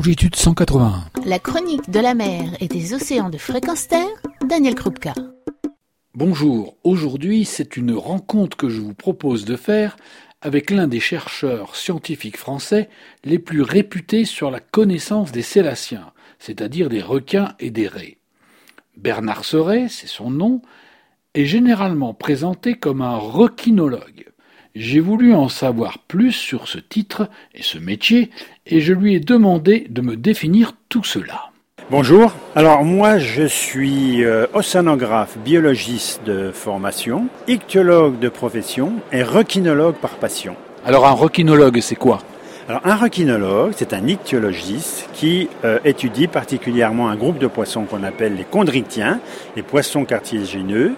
longitude 181. La chronique de la mer et des océans de fréquence terre, Daniel Krupka. Bonjour, aujourd'hui c'est une rencontre que je vous propose de faire avec l'un des chercheurs scientifiques français les plus réputés sur la connaissance des sélaciens, c'est-à-dire des requins et des raies. Bernard Serret, c'est son nom, est généralement présenté comme un requinologue. J'ai voulu en savoir plus sur ce titre et ce métier, et je lui ai demandé de me définir tout cela. Bonjour, alors moi je suis euh, océanographe, biologiste de formation, ichtyologue de profession et requinologue par passion. Alors un requinologue, c'est quoi? Alors un requinologue, c'est un ichthyologiste qui euh, étudie particulièrement un groupe de poissons qu'on appelle les chondritiens, les poissons cartilagineux,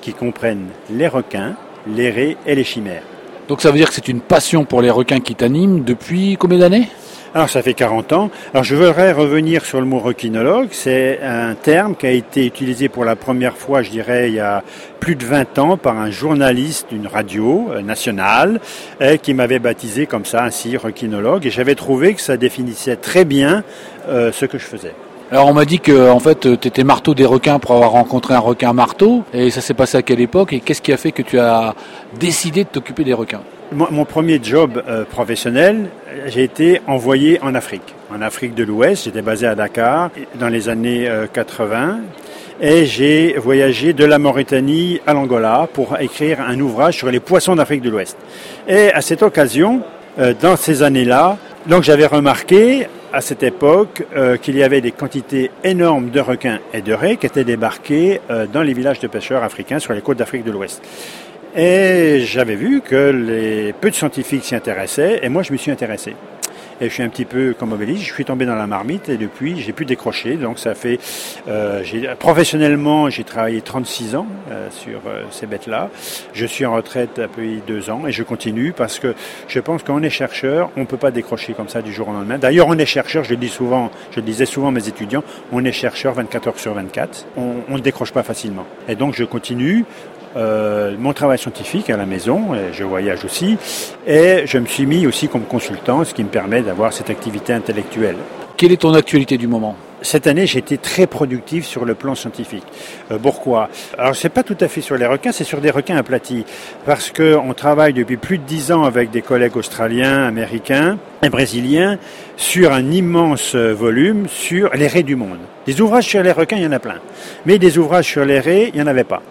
qui comprennent les requins, les raies et les chimères. Donc ça veut dire que c'est une passion pour les requins qui t'anime depuis combien d'années? Alors ça fait 40 ans. Alors je voudrais revenir sur le mot requinologue. C'est un terme qui a été utilisé pour la première fois, je dirais, il y a plus de 20 ans par un journaliste d'une radio euh, nationale et qui m'avait baptisé comme ça, ainsi, requinologue. Et j'avais trouvé que ça définissait très bien euh, ce que je faisais. Alors on m'a dit que en fait tu étais marteau des requins pour avoir rencontré un requin marteau et ça s'est passé à quelle époque? Et qu'est-ce qui a fait que tu as décidé de t'occuper des requins? Mon, premier job euh, professionnel, j'ai été envoyé en Afrique, en Afrique de l'Ouest. J'étais basé à Dakar dans les années 80 euh, et j'ai voyagé de la Mauritanie à l'Angola pour écrire un ouvrage sur les poissons d'Afrique de l'Ouest. Et à cette occasion, euh, dans ces années-là, donc j'avais remarqué à cette époque euh, qu'il y avait des quantités énormes de requins et de raies qui étaient débarqués euh, dans les villages de pêcheurs africains sur les côtes d'Afrique de l'Ouest. Et j'avais vu que peu de scientifiques s'y intéressaient et moi je me suis intéressé. Et je suis un petit peu comme Obélix, je suis tombé dans la marmite et depuis j'ai pu décrocher. Donc ça fait, euh, professionnellement j'ai travaillé 36 ans euh, sur euh, ces bêtes-là. Je suis en retraite depuis deux ans et je continue parce que je pense qu'on est chercheur, on peut pas décrocher comme ça du jour au lendemain. D'ailleurs on est chercheur, je le dis souvent, je le disais souvent à mes étudiants, on est chercheur 24 heures sur 24. On ne décroche pas facilement. Et donc je continue. Euh, mon travail scientifique à la maison, et je voyage aussi, et je me suis mis aussi comme consultant, ce qui me permet d'avoir cette activité intellectuelle. Quelle est ton actualité du moment? Cette année, j'ai été très productif sur le plan scientifique. Euh, pourquoi? Alors, c'est pas tout à fait sur les requins, c'est sur des requins aplatis, parce que on travaille depuis plus de dix ans avec des collègues australiens, américains et brésiliens sur un immense volume sur les raies du monde. Des ouvrages sur les requins, il y en a plein, mais des ouvrages sur les raies, il n'y en avait pas.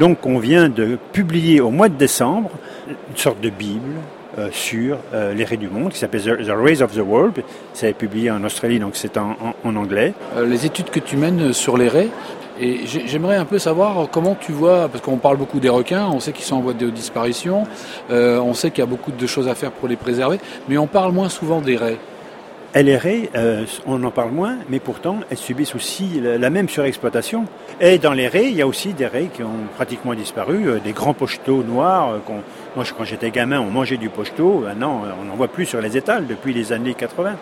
Donc on vient de publier au mois de décembre une sorte de Bible euh, sur euh, les raies du monde qui s'appelle The, Rays of the World. C'est publié en Australie, donc c'est en, anglais. Euh, les études que tu mènes sur les raies, et j'aimerais un peu savoir comment tu vois, parce qu'on parle beaucoup des requins, on sait qu'ils sont en voie de disparition, on sait qu'il y a beaucoup de choses à faire pour les préserver, mais on parle moins souvent des raies. LRA, euh, on en parle moins, mais pourtant elles subissent aussi la, même surexploitation. Et dans les raies, il y a aussi des raies qui ont pratiquement disparu, euh, des grands pocheteaux noirs. Euh, moi, quand j'étais gamin, on mangeait du pochetot. Maintenant, on n'en voit plus sur les étals depuis les années 80.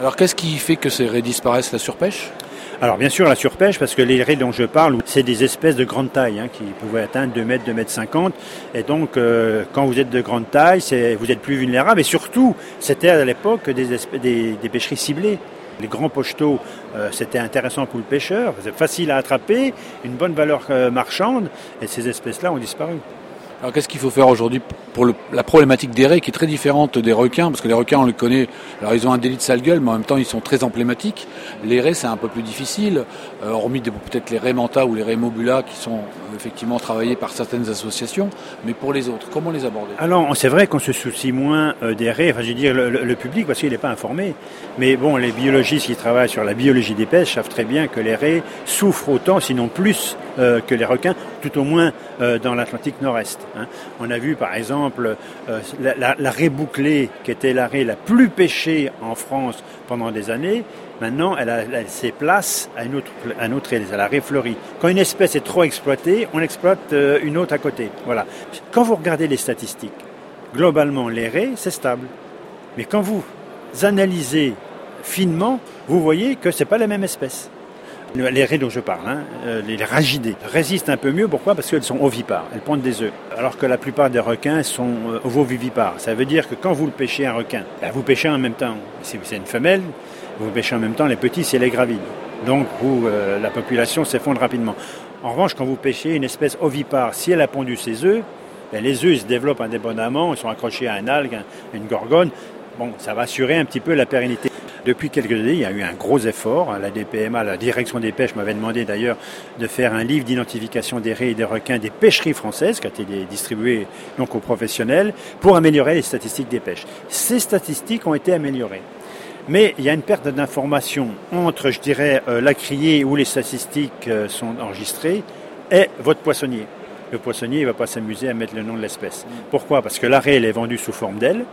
Alors, qu'est-ce qui fait que ces raies disparaissent La surpêche? Alors bien sûr la surpêche, parce que les raies dont je parle, c'est des espèces de grande taille, hein, qui pouvaient atteindre 2 mètres, 2 mètres 50. Et donc euh, quand vous êtes de grande taille, vous êtes plus vulnérable. Et surtout, c'était à l'époque des, pêcheries ciblées. Les grands pocheteaux, euh, c'était intéressant pour le pêcheur, c'est facile à attraper, une bonne valeur euh, marchande, et ces espèces-là ont disparu. Alors qu'est-ce qu'il faut faire aujourd'hui pour la problématique des raies qui est très différente des requins Parce que les requins, on les connaît, alors ils ont un délit de sale gueule, mais en même temps ils sont très emblématiques. Les raies, c'est un peu plus difficile, euh, hormis peut-être les raies manta ou les raies mobula qui sont euh, effectivement travaillés par certaines associations. Mais pour les autres, comment les aborder? Alors c'est vrai qu'on se soucie moins euh, des raies, enfin je veux dire le, public parce qu'il n'est pas informé. Mais bon, les biologistes qui travaillent sur la biologie des pêches savent très bien que les raies souffrent autant, sinon plus, que les requins, tout au moins dans l'Atlantique Nord-Est. Hein. On a vu par exemple euh, la, raie bouclée, qui était la raie la plus pêchée en France pendant des années, maintenant elle a ses places à une autre, à autre à la raie fleurie. Quand une espèce est trop exploitée, on exploite euh, une autre à côté. Voilà. Quand vous regardez les statistiques, globalement les raies, c'est stable. Mais quand vous analysez finement, vous voyez que ce n'est pas la même espèce. Les raies dont je parle, hein, euh, les ragidées, résistent un peu mieux. Pourquoi? Parce qu'elles sont ovipares, elles pondent des œufs. Alors que la plupart des requins sont euh, ovovivipares. Ça veut dire que quand vous pêchez un requin, ben, vous pêchez en même temps. Si c'est une femelle, vous pêchez en même temps les petits si elle est gravide. Donc euh, la population s'effondre rapidement. En revanche, quand vous pêchez une espèce ovipare, si elle a pondu ses œufs, ben, les œufs se développent indépendamment, ils sont accrochés à un algue, une gorgone. Bon, ça va assurer un petit peu la pérennité. Depuis quelques années, il y a eu un gros effort. La DPMA, la direction des pêches, m'avait demandé d'ailleurs de faire un livre d'identification des raies et des requins des pêcheries françaises, qui a été distribué donc aux professionnels, pour améliorer les statistiques des pêches. Ces statistiques ont été améliorées. Mais il y a une perte d'information entre, je dirais, euh, la criée où les statistiques euh, sont enregistrées et votre poissonnier. Le poissonnier ne va pas s'amuser à mettre le nom de l'espèce. Pourquoi? Parce que l'arrêt, elle est vendue sous forme d'aile.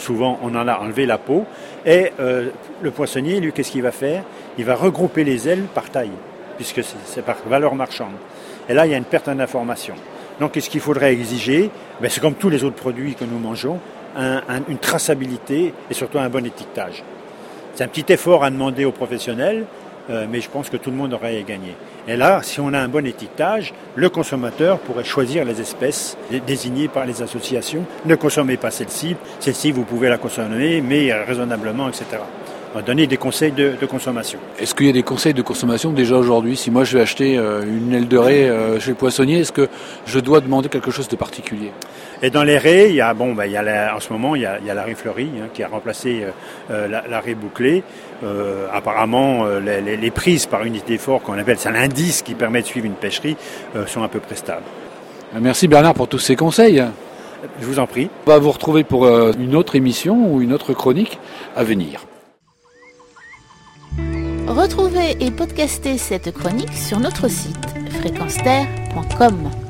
Souvent, on en a enlevé la peau. Et euh, le poissonnier, lui, qu'est-ce qu'il va faire? Il va regrouper les ailes par taille, puisque c'est par valeur marchande. Et là, il y a une perte d'information. Donc, qu'est-ce qu'il faudrait exiger? Ben, C'est comme tous les autres produits que nous mangeons, une traçabilité et surtout un bon étiquetage. C'est un petit effort à demander aux professionnels, euh, mais je pense que tout le monde aurait gagné. Et là, si on a un bon étiquetage, le consommateur pourrait choisir les espèces désignées par les associations. Ne consommez pas celle-ci, celle-ci vous pouvez la consommer, mais raisonnablement, etc. On donner des conseils de, consommation. Est-ce qu'il y a des conseils de consommation déjà aujourd'hui? Si moi je vais acheter euh, une aile de raie euh, chez le poissonnier, est-ce que je dois demander quelque chose de particulier? Et dans les raies, il y a, bon, ben, il y a en ce moment, il y a, il y a la raie fleurie hein, qui a remplacé euh, la, la, raie bouclée. apparemment, les, les, prises par unité fort, qu'on appelle, c'est l'indice qui permet de suivre une pêcherie, sont à peu près stables. Merci Bernard pour tous ces conseils. Je vous en prie. On va vous retrouver pour une autre émission ou une autre chronique à venir. Retrouvez et podcastez cette chronique sur notre site fréquenceterre.com.